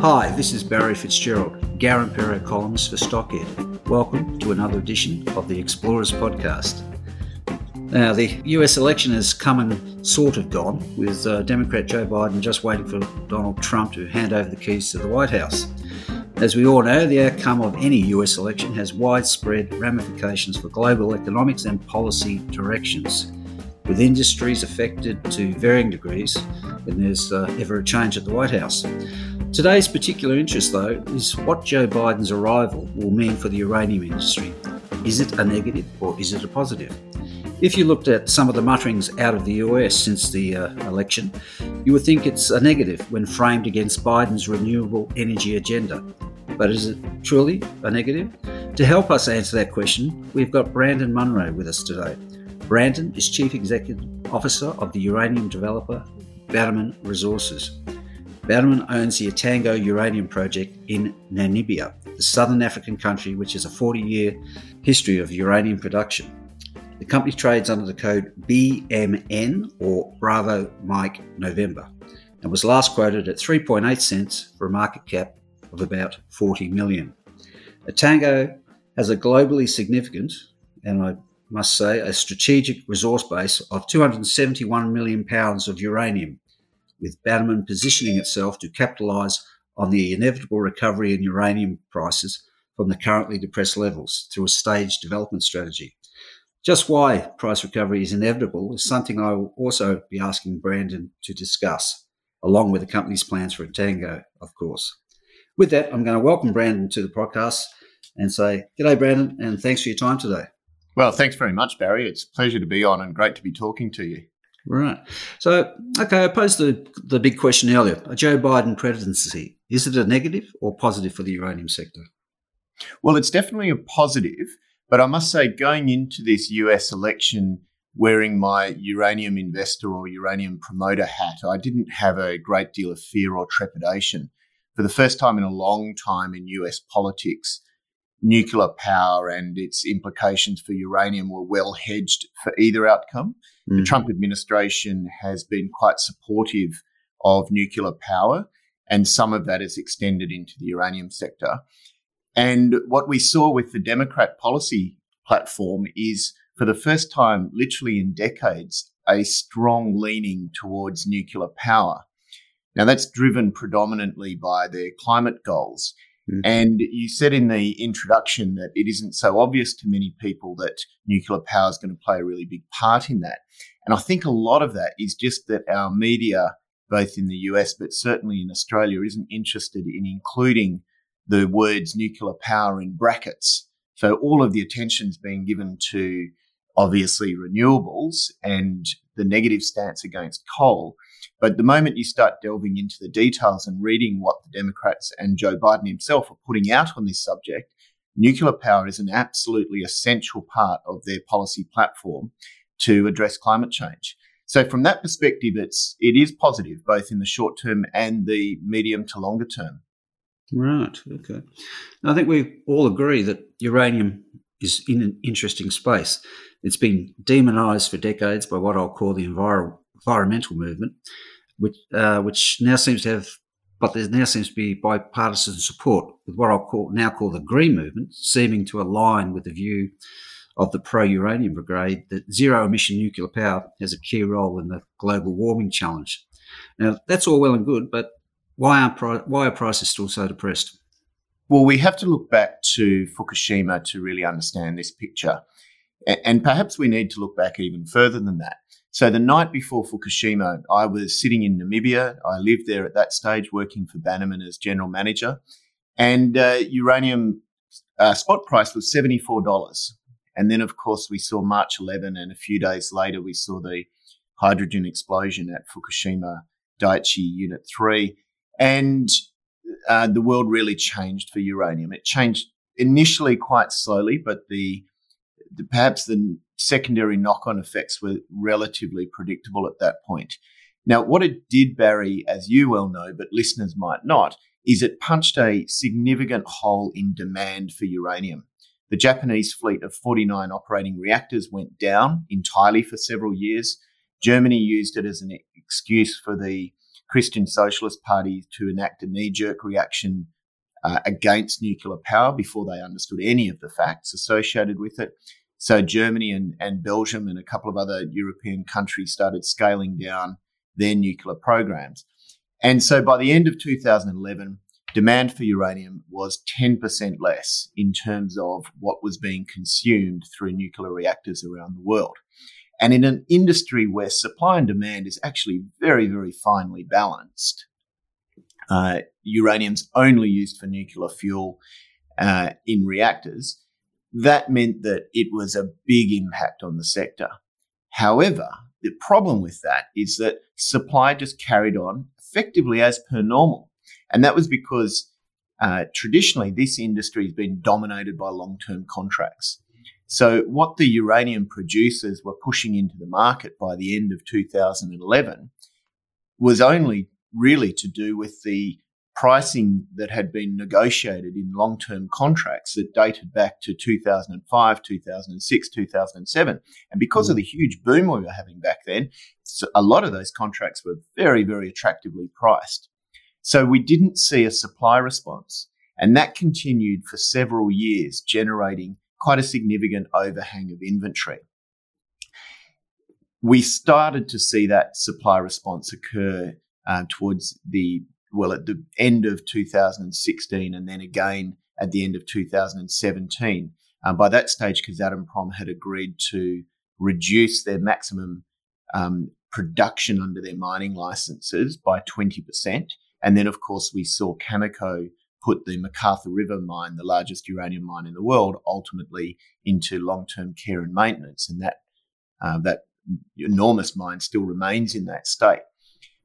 Hi, this is Barry Fitzgerald, Garimpeiro columnist for Stockhead. Welcome to another edition of the Explorers Podcast. Now, the US election has come and sort of gone, with uh, Democrat Joe Biden just waiting for Donald Trump to hand over the keys to the White House. As we all know, the outcome of any US election has widespread ramifications for global economics and policy directions, with industries affected to varying degrees when there's uh, ever a change at the White House. Today's particular interest, though, is what Joe Biden's arrival will mean for the uranium industry. Is it a negative or is it a positive? If you looked at some of the mutterings out of the US since the uh, election, you would think it's a negative when framed against Biden's renewable energy agenda. But is it truly a negative? To help us answer that question, we've got Brandon Munro with us today. Brandon is Chief Executive Officer of the uranium developer Bannerman Resources. Bannerman owns the Etango uranium project in Namibia, the southern African country which has a 40 year history of uranium production. The company trades under the code BMN or Bravo Mike November and was last quoted at 3.8 cents for a market cap of about 40 million. Etango has a globally significant and I must say a strategic resource base of 271 million pounds of uranium with Bannerman positioning itself to capitalise on the inevitable recovery in uranium prices from the currently depressed levels through a staged development strategy. Just why price recovery is inevitable is something I will also be asking Brandon to discuss, along with the company's plans for Etango, of course. With that, I'm going to welcome Brandon to the podcast and say, G'day, Brandon, and thanks for your time today. Well, thanks very much, Barry. It's a pleasure to be on and great to be talking to you. Right. So, okay, I posed the, the big question earlier. A Joe Biden presidency, is it a negative or positive for the uranium sector? Well, it's definitely a positive, but I must say, going into this US election wearing my uranium investor or uranium promoter hat, I didn't have a great deal of fear or trepidation. For the first time in a long time in US politics, nuclear power and its implications for uranium were well hedged for either outcome. Mm. The Trump administration has been quite supportive of nuclear power, and some of that is extended into the uranium sector. And what we saw with the Democrat policy platform is for the first time, literally in decades, a strong leaning towards nuclear power. Now, that's driven predominantly by their climate goals. Mm. And you said in the introduction that it isn't so obvious to many people that nuclear power is going to play a really big part in that. And I think a lot of that is just that our media, both in the US but certainly in Australia, isn't interested in including the words nuclear power in brackets. So all of the attention's being given to obviously renewables and the negative stance against coal. But the moment you start delving into the details and reading what the Democrats and Joe Biden himself are putting out on this subject, nuclear power is an absolutely essential part of their policy platform to address climate change. So from that perspective, it's it is positive both in the short term and the medium to longer term. Right. Okay. I think we all agree that uranium is in an interesting space. It's been demonized for decades by what I'll call the enviro- environmental movement, which uh, which now seems to have, but there now seems to be bipartisan support with what I'll call now call the green movement, seeming to align with the view of the pro-uranium brigade that zero emission nuclear power has a key role in the global warming challenge. Now that's all well and good, but why are pri- why are prices still so depressed? Well, we have to look back to Fukushima to really understand this picture. And perhaps we need to look back even further than that. So the night before Fukushima, I was sitting in Namibia. I lived there at that stage, working for Bannerman as general manager, and uh, uranium uh, spot price was seventy four dollars. And then, of course, we saw March 11, and a few days later, we saw the hydrogen explosion at Fukushima Daiichi Unit Three, and uh, the world really changed for uranium. It changed initially quite slowly, but the, the perhaps the secondary knock-on effects were relatively predictable at that point. Now, what it did, Barry, as you well know, but listeners might not, is it punched a significant hole in demand for uranium. The Japanese fleet of 49 operating reactors went down entirely for several years. Germany used it as an excuse for the Christian Socialist Party to enact a knee jerk reaction uh, against nuclear power before they understood any of the facts associated with it. So Germany and, and Belgium and a couple of other European countries started scaling down their nuclear programs. And so by the end of 2011, demand for uranium was 10% less in terms of what was being consumed through nuclear reactors around the world. And in an industry where supply and demand is actually very, very finely balanced, uh, uranium's only used for nuclear fuel uh, in reactors. That meant that it was a big impact on the sector. However, the problem with that is that supply just carried on effectively as per normal. And that was because uh, traditionally this industry has been dominated by long term contracts. So, what the uranium producers were pushing into the market by the end of 2011 was only really to do with the pricing that had been negotiated in long term contracts that dated back to 2005, 2006, 2007. And because of mm. the huge boom we were having back then, a lot of those contracts were very, very attractively priced. So we didn't see a supply response. And that continued for several years, generating quite a significant overhang of inventory. We started to see that supply response occur uh, towards the well at the end of 2016 and then again at the end of 2017. Um, by that stage, Kazatomprom had agreed to reduce their maximum um, production under their mining licenses by 20%. And then, of course, we saw Cameco put the McArthur River mine, the largest uranium mine in the world, ultimately into long-term care and maintenance. And that, uh, that enormous mine still remains in that state.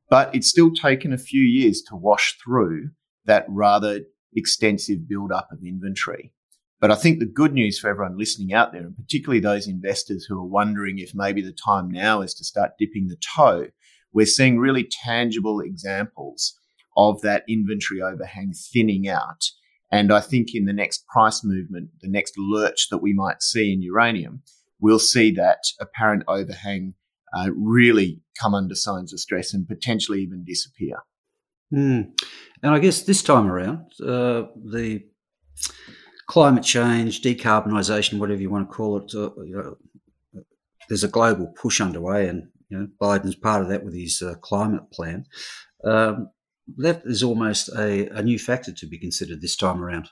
But it's still taken a few years to wash through that rather extensive build-up of inventory. But I think the good news for everyone listening out there, and particularly those investors who are wondering if maybe the time now is to start dipping the toe, we're seeing really tangible examples of that inventory overhang thinning out. And I think in the next price movement, the next lurch that we might see in uranium, we'll see that apparent overhang uh, really come under signs of stress and potentially even disappear. Mm. And I guess this time around, uh, the climate change, decarbonisation, whatever you want to call it, uh, you know, there's a global push underway, and you know, Biden's part of that with his uh, climate plan. Um, that is almost a, a new factor to be considered this time around.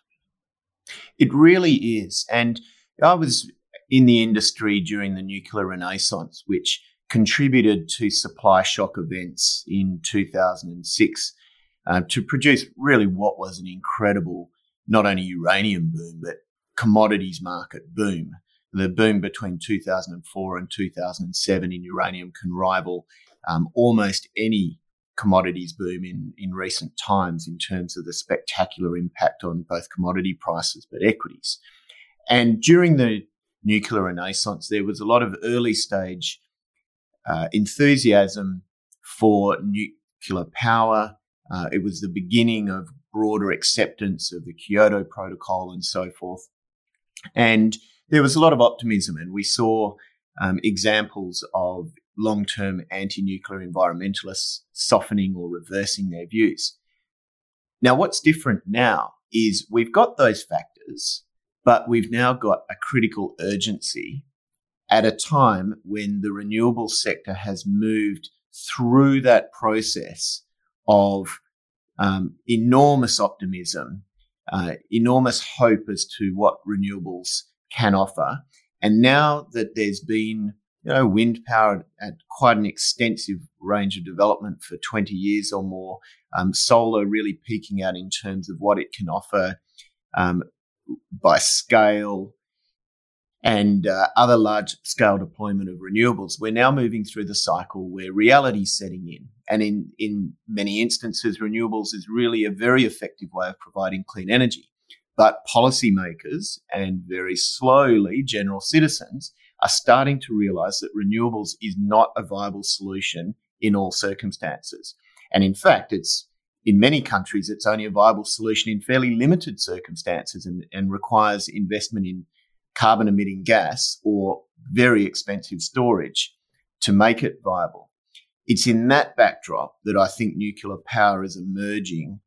It really is. And I was in the industry during the nuclear renaissance, which contributed to supply shock events in 2006 uh, to produce really what was an incredible, not only uranium boom, but commodities market boom. The boom between 2004 and 2007 in uranium can rival um, almost any commodities boom in, in recent times in terms of the spectacular impact on both commodity prices but equities. And during the nuclear renaissance, there was a lot of early stage uh, enthusiasm for nuclear power. Uh, it was the beginning of broader acceptance of the Kyoto Protocol and so forth. And there was a lot of optimism, and we saw um, examples of long term anti nuclear environmentalists softening or reversing their views. Now, what's different now is we've got those factors, but we've now got a critical urgency at a time when the renewable sector has moved through that process of um, enormous optimism, uh, enormous hope as to what renewables can offer. And now that there's been you know, wind power at quite an extensive range of development for 20 years or more, um, solar really peaking out in terms of what it can offer um, by scale, and uh, other large scale deployment of renewables, we're now moving through the cycle where reality is setting in. And in, in many instances, renewables is really a very effective way of providing clean energy. But policymakers and very slowly general citizens are starting to realize that renewables is not a viable solution in all circumstances. And in fact, it's in many countries, it's only a viable solution in fairly limited circumstances and, and requires investment in carbon emitting gas or very expensive storage to make it viable. It's in that backdrop that I think nuclear power is emerging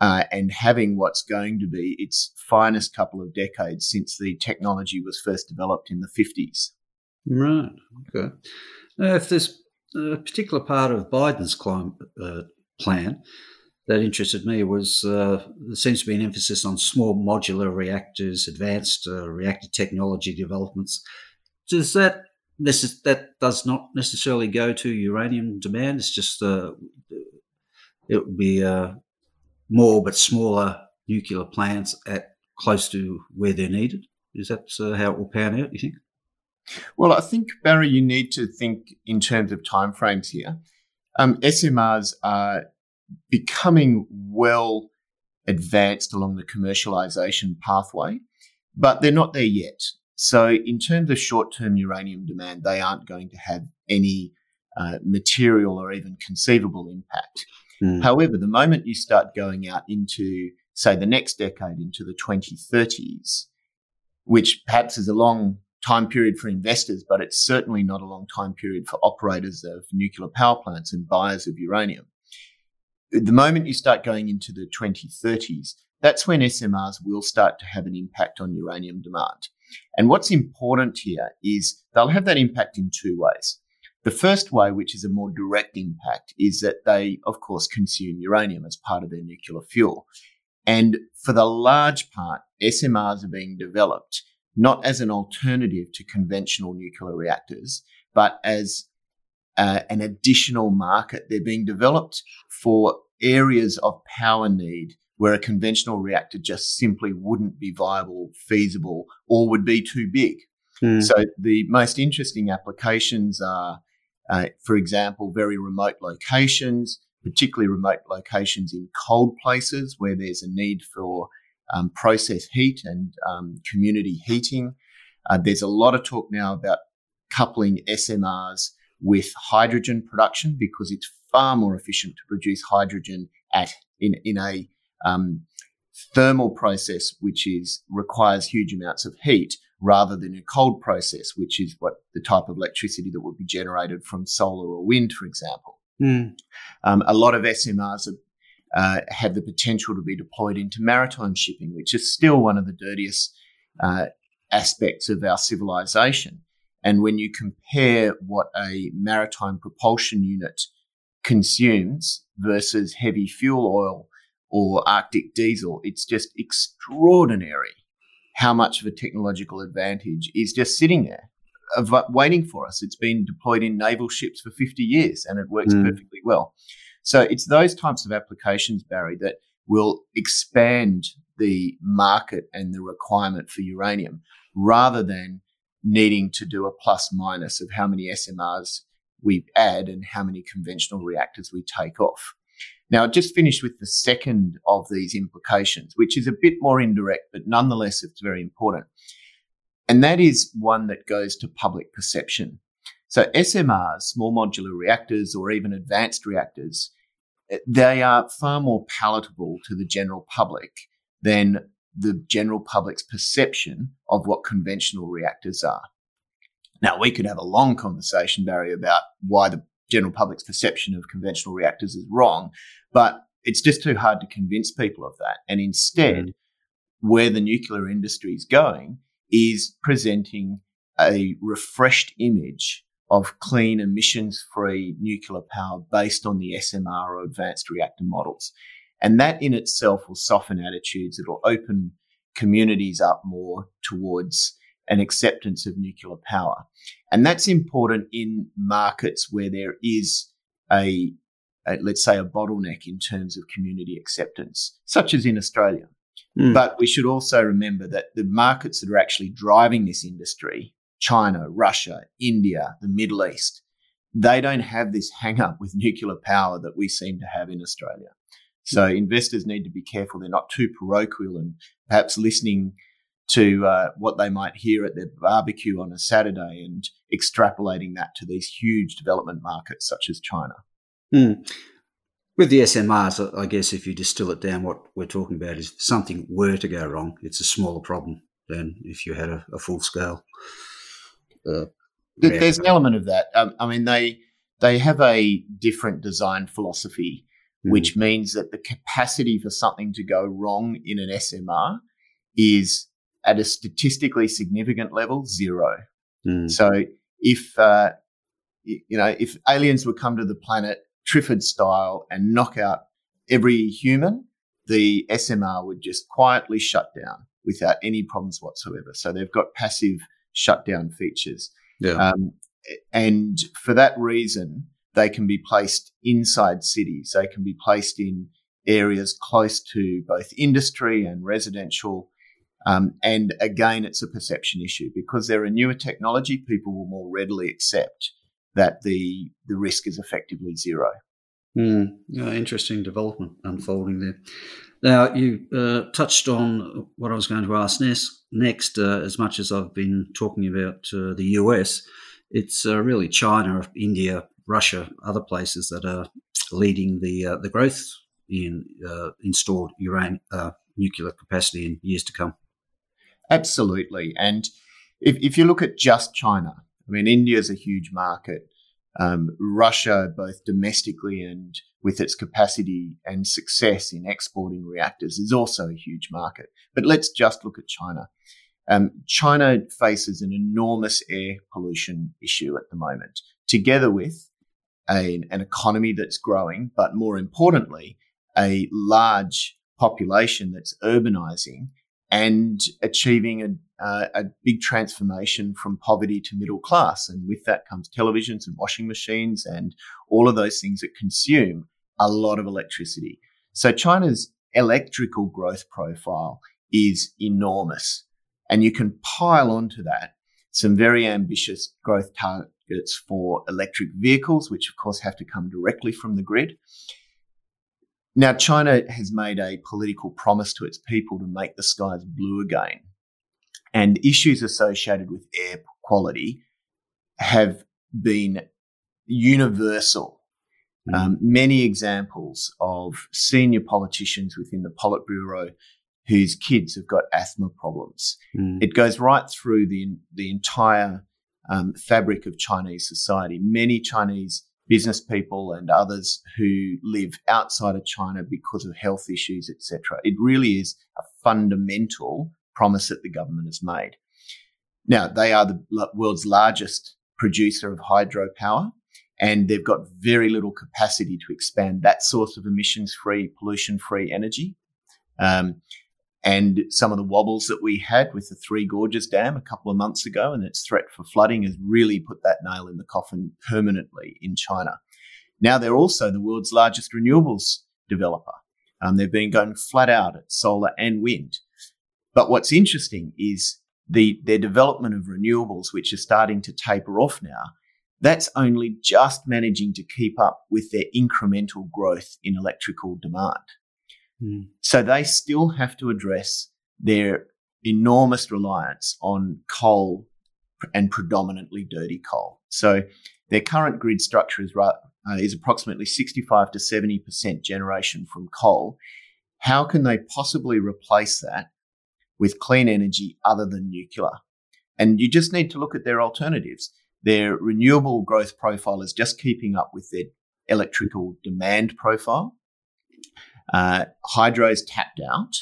uh, and having what's going to be its finest couple of decades since the technology was first developed in the 50s. Right. Okay. Now, if there's a particular part of Biden's climate uh, plan that interested me was uh, there seems to be an emphasis on small modular reactors, advanced uh, reactor technology developments. Does that this is, that does not necessarily go to uranium demand? It's just uh, it would be uh, more but smaller nuclear plants at close to where they're needed. Is that uh, how it will pan out? You think? Well, I think Barry, you need to think in terms of timeframes here. Um, SMRs are becoming well advanced along the commercialization pathway, but they're not there yet. So, in terms of short term uranium demand, they aren't going to have any uh, material or even conceivable impact. Mm. However, the moment you start going out into, say, the next decade, into the 2030s, which perhaps is a long time period for investors, but it's certainly not a long time period for operators of nuclear power plants and buyers of uranium the moment you start going into the 2030s, that's when SMRs will start to have an impact on uranium demand. And what's important here is they'll have that impact in two ways. The first way, which is a more direct impact, is that they, of course, consume uranium as part of their nuclear fuel. And for the large part, SMRs are being developed not as an alternative to conventional nuclear reactors, but as uh, an additional market. They're being developed for areas of power need where a conventional reactor just simply wouldn't be viable, feasible, or would be too big. Mm. So the most interesting applications are, uh, for example, very remote locations, particularly remote locations in cold places where there's a need for um, process heat and um, community heating. Uh, there's a lot of talk now about coupling SMRs with hydrogen production because it's far more efficient to produce hydrogen at in in a um, thermal process which is requires huge amounts of heat rather than a cold process which is what the type of electricity that would be generated from solar or wind for example mm. um, a lot of smrs are, uh, have the potential to be deployed into maritime shipping which is still one of the dirtiest uh, aspects of our civilization and when you compare what a maritime propulsion unit consumes versus heavy fuel oil or Arctic diesel, it's just extraordinary how much of a technological advantage is just sitting there waiting for us. It's been deployed in naval ships for 50 years and it works mm. perfectly well. So it's those types of applications, Barry, that will expand the market and the requirement for uranium rather than needing to do a plus minus of how many SMRs we add and how many conventional reactors we take off. Now, I'll just finished with the second of these implications, which is a bit more indirect, but nonetheless, it's very important. And that is one that goes to public perception. So SMRs, small modular reactors, or even advanced reactors, eh, they are far more palatable to the general public than the general public's perception of what conventional reactors are. Now, we could have a long conversation, Barry, about why the general public's perception of conventional reactors is wrong, but it's just too hard to convince people of that. And instead, mm. where the nuclear industry is going is presenting a refreshed image of clean, emissions free nuclear power based on the SMR or advanced reactor models. And that in itself will soften attitudes. It'll open communities up more towards an acceptance of nuclear power. And that's important in markets where there is a, a, let's say, a bottleneck in terms of community acceptance, such as in Australia. Mm. But we should also remember that the markets that are actually driving this industry, China, Russia, India, the Middle East, they don't have this hang up with nuclear power that we seem to have in Australia. So investors need to be careful they're not too parochial and perhaps listening to uh, what they might hear at their barbecue on a Saturday and extrapolating that to these huge development markets such as China. Mm. With the SMRs, I guess if you distill it down, what we're talking about is if something were to go wrong, it's a smaller problem than if you had a, a full scale. Uh, There's an element of that. Um, I mean, they they have a different design philosophy, mm. which means that the capacity for something to go wrong in an SMR is at a statistically significant level zero. Mm. So if uh, you know if aliens would come to the planet Triffid style and knock out every human, the SMR would just quietly shut down without any problems whatsoever. So they've got passive shutdown features. Yeah. Um, and for that reason, they can be placed inside cities. They can be placed in areas close to both industry and residential. Um, and again, it's a perception issue because they're a newer technology. People will more readily accept that the the risk is effectively zero. Mm, yeah, interesting development unfolding there. Now, you uh, touched on what I was going to ask next. next uh, as much as I've been talking about uh, the US, it's uh, really China, India, Russia, other places that are leading the uh, the growth in uh, installed uranium nuclear capacity in years to come. Absolutely, and if, if you look at just China, I mean, India is a huge market. Um, Russia, both domestically and with its capacity and success in exporting reactors, is also a huge market. But let's just look at China. Um, China faces an enormous air pollution issue at the moment, together with a, an economy that's growing, but more importantly, a large population that's urbanizing and achieving a, uh, a big transformation from poverty to middle class. And with that comes televisions and washing machines and all of those things that consume a lot of electricity. So China's electrical growth profile is enormous. And you can pile onto that some very ambitious growth targets for electric vehicles, which of course have to come directly from the grid. Now, China has made a political promise to its people to make the skies blue again. And issues associated with air quality have been universal. Mm. Um, many examples of senior politicians within the Politburo whose kids have got asthma problems. Mm. It goes right through the, the entire um, fabric of Chinese society. Many Chinese business people and others who live outside of China because of health issues, etc. It really is a fundamental promise that the government has made. Now, they are the world's largest producer of hydropower, and they've got very little capacity to expand that source of emissions free, pollution free energy. Um, and some of the wobbles that we had with the Three Gorges Dam a couple of months ago and its threat for flooding has really put that nail in the coffin permanently in China. Now they're also the world's largest renewables developer. Um, they've been going flat out at solar and wind. But what's interesting is the, their development of renewables, which are starting to taper off now, that's only just managing to keep up with their incremental growth in electrical demand. Mm. So they still have to address their enormous reliance on coal and predominantly dirty coal. So their current grid structure is, uh, is approximately 65 to 70% generation from coal. How can they possibly replace that with clean energy other than nuclear? And you just need to look at their alternatives. Their renewable growth profile is just keeping up with their electrical demand profile. Uh, hydro is tapped out.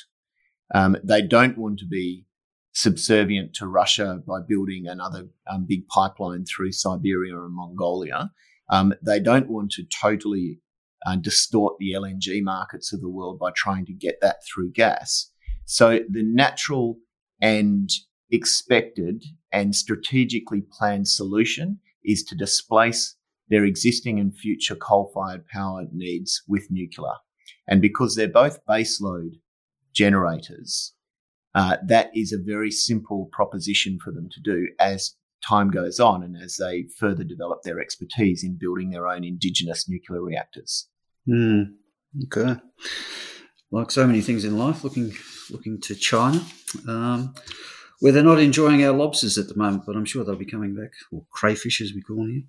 Um, they don't want to be subservient to Russia by building another um, big pipeline through Siberia and Mongolia. Um, they don't want to totally uh, distort the LNG markets of the world by trying to get that through gas. So the natural and expected and strategically planned solution is to displace their existing and future coal fired power needs with nuclear. And because they're both baseload generators, uh, that is a very simple proposition for them to do as time goes on and as they further develop their expertise in building their own indigenous nuclear reactors. Mm, okay. Like so many things in life, looking looking to China, um, where they're not enjoying our lobsters at the moment, but I'm sure they'll be coming back, or crayfish as we call them here.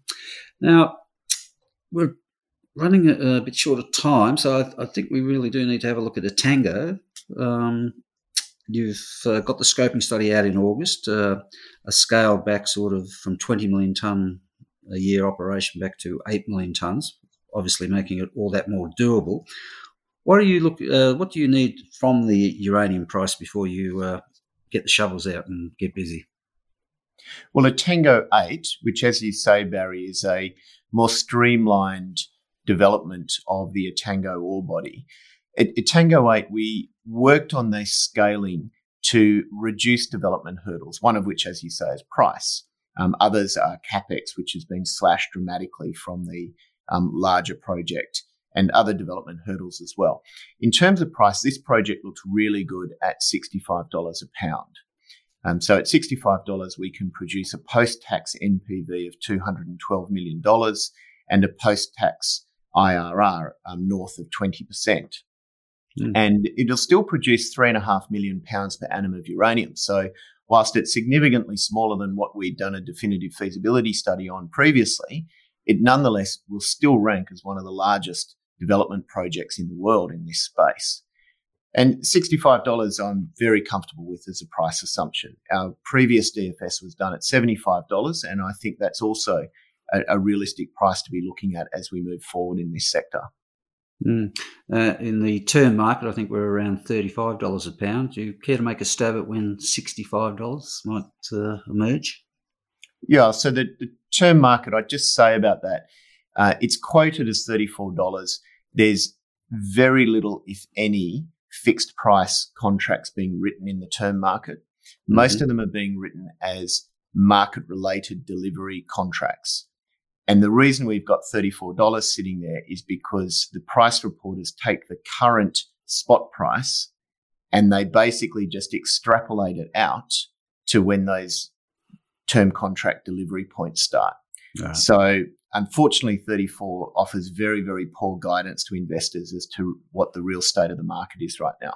Now, we're running a, a bit short of time, so I, I, think we really do need to have a look at Etango. Um, you've uh, got the scoping study out in August, uh, a scaled back sort of from 20 million tonne a year operation back to 8 million tonnes, obviously making it all that more doable. What do you look? Uh, what do you need from the uranium price before you uh, get the shovels out and get busy? Well, Etango 8, which, as you say, Barry, is a more streamlined development of the Etango ore body. At Etango 8, we worked on this scaling to reduce development hurdles, one of which, as you say, is price. Um, others are capex, which has been slashed dramatically from the um, larger project and other development hurdles as well. In terms of price, this project looks really good at $65 a pound. Um, so at $65, we can produce a post tax NPV of $212 million and a post tax IRR um, north of 20%. Mm. And it'll still produce three and a half million pounds per annum of uranium. So, whilst it's significantly smaller than what we'd done a definitive feasibility study on previously, it nonetheless will still rank as one of the largest development projects in the world in this space. And $65 I'm very comfortable with as a price assumption. Our previous DFS was done at $75, and I think that's also a, a realistic price to be looking at as we move forward in this sector. Mm. Uh, in the term market, I think we're around $35 a pound. Do you care to make a stab at when $65 might uh, emerge? Yeah, so the, the, term market, I'd just say about that, uh, it's quoted as $34. There's very little, if any, fixed price contracts being written in the term market. Most mm-hmm. of them are being written as market related delivery contracts. And the reason we've got $34 sitting there is because the price reporters take the current spot price and they basically just extrapolate it out to when those term contract delivery points start. So unfortunately, 34 offers very, very poor guidance to investors as to what the real state of the market is right now.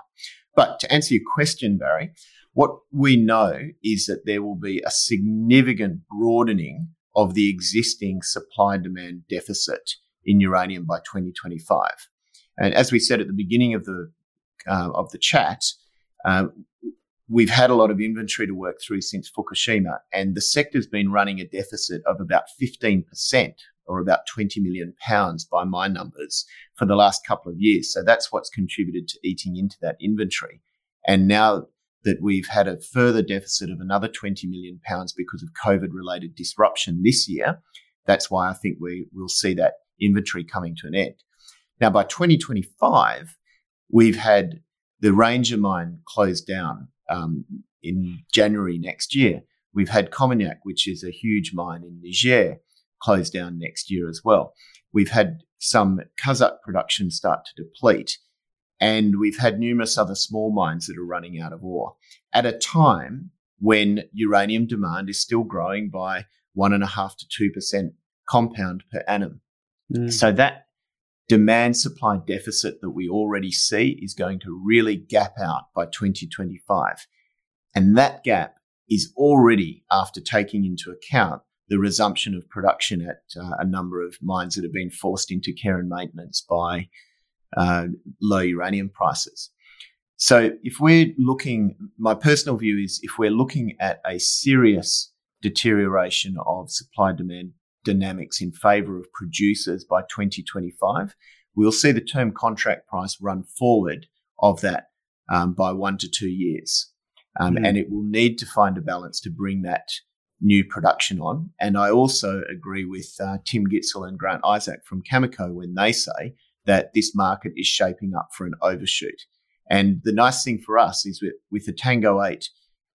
But to answer your question, Barry, what we know is that there will be a significant broadening of the existing supply and demand deficit in uranium by 2025. And as we said at the beginning of the uh, of the chat, uh, we've had a lot of inventory to work through since Fukushima, and the sector's been running a deficit of about 15% or about 20 million pounds by my numbers for the last couple of years. So that's what's contributed to eating into that inventory. And now that we've had a further deficit of another 20 million pounds because of COVID related disruption this year. That's why I think we will see that inventory coming to an end. Now, by 2025, we've had the Ranger mine closed down um, in January next year. We've had Cominak, which is a huge mine in Niger, closed down next year as well. We've had some Kazakh production start to deplete. And we've had numerous other small mines that are running out of ore at a time when uranium demand is still growing by one and a half to two percent compound per annum. Mm. So that demand supply deficit that we already see is going to really gap out by 2025. And that gap is already after taking into account the resumption of production at uh, a number of mines that have been forced into care and maintenance by uh, low uranium prices. So if we're looking, my personal view is if we're looking at a serious deterioration of supply demand dynamics in favor of producers by 2025, we'll see the term contract price run forward of that um, by one to two years. Um, mm. And it will need to find a balance to bring that new production on. And I also agree with uh, Tim Gitzel and Grant Isaac from Cameco when they say that this market is shaping up for an overshoot. And the nice thing for us is with, with the Etango 8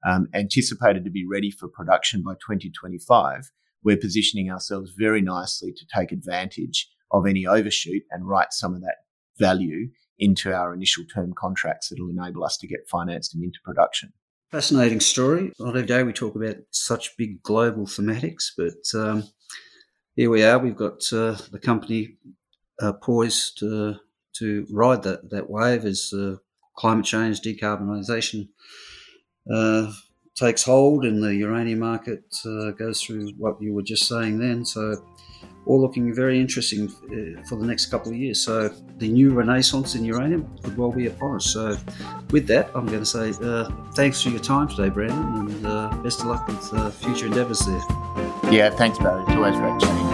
um, anticipated to be ready for production by 2025, we're positioning ourselves very nicely to take advantage of any overshoot and write some of that value into our initial term contracts that'll enable us to get financed and into production. Fascinating story. Not every day we talk about such big global thematics, but um, here we are. We've got uh, the company uh, poised to, to ride that, that wave as uh, climate change, decarbonisation uh, takes hold and the uranium market uh, goes through what you were just saying then. So, all looking very interesting uh, for the next couple of years. So, the new renaissance in uranium could well be upon us. So, with that, I'm going to say uh, thanks for your time today, Brandon, and uh, best of luck with future endeavours there. Yeah, thanks, Barry. It's always great chatting.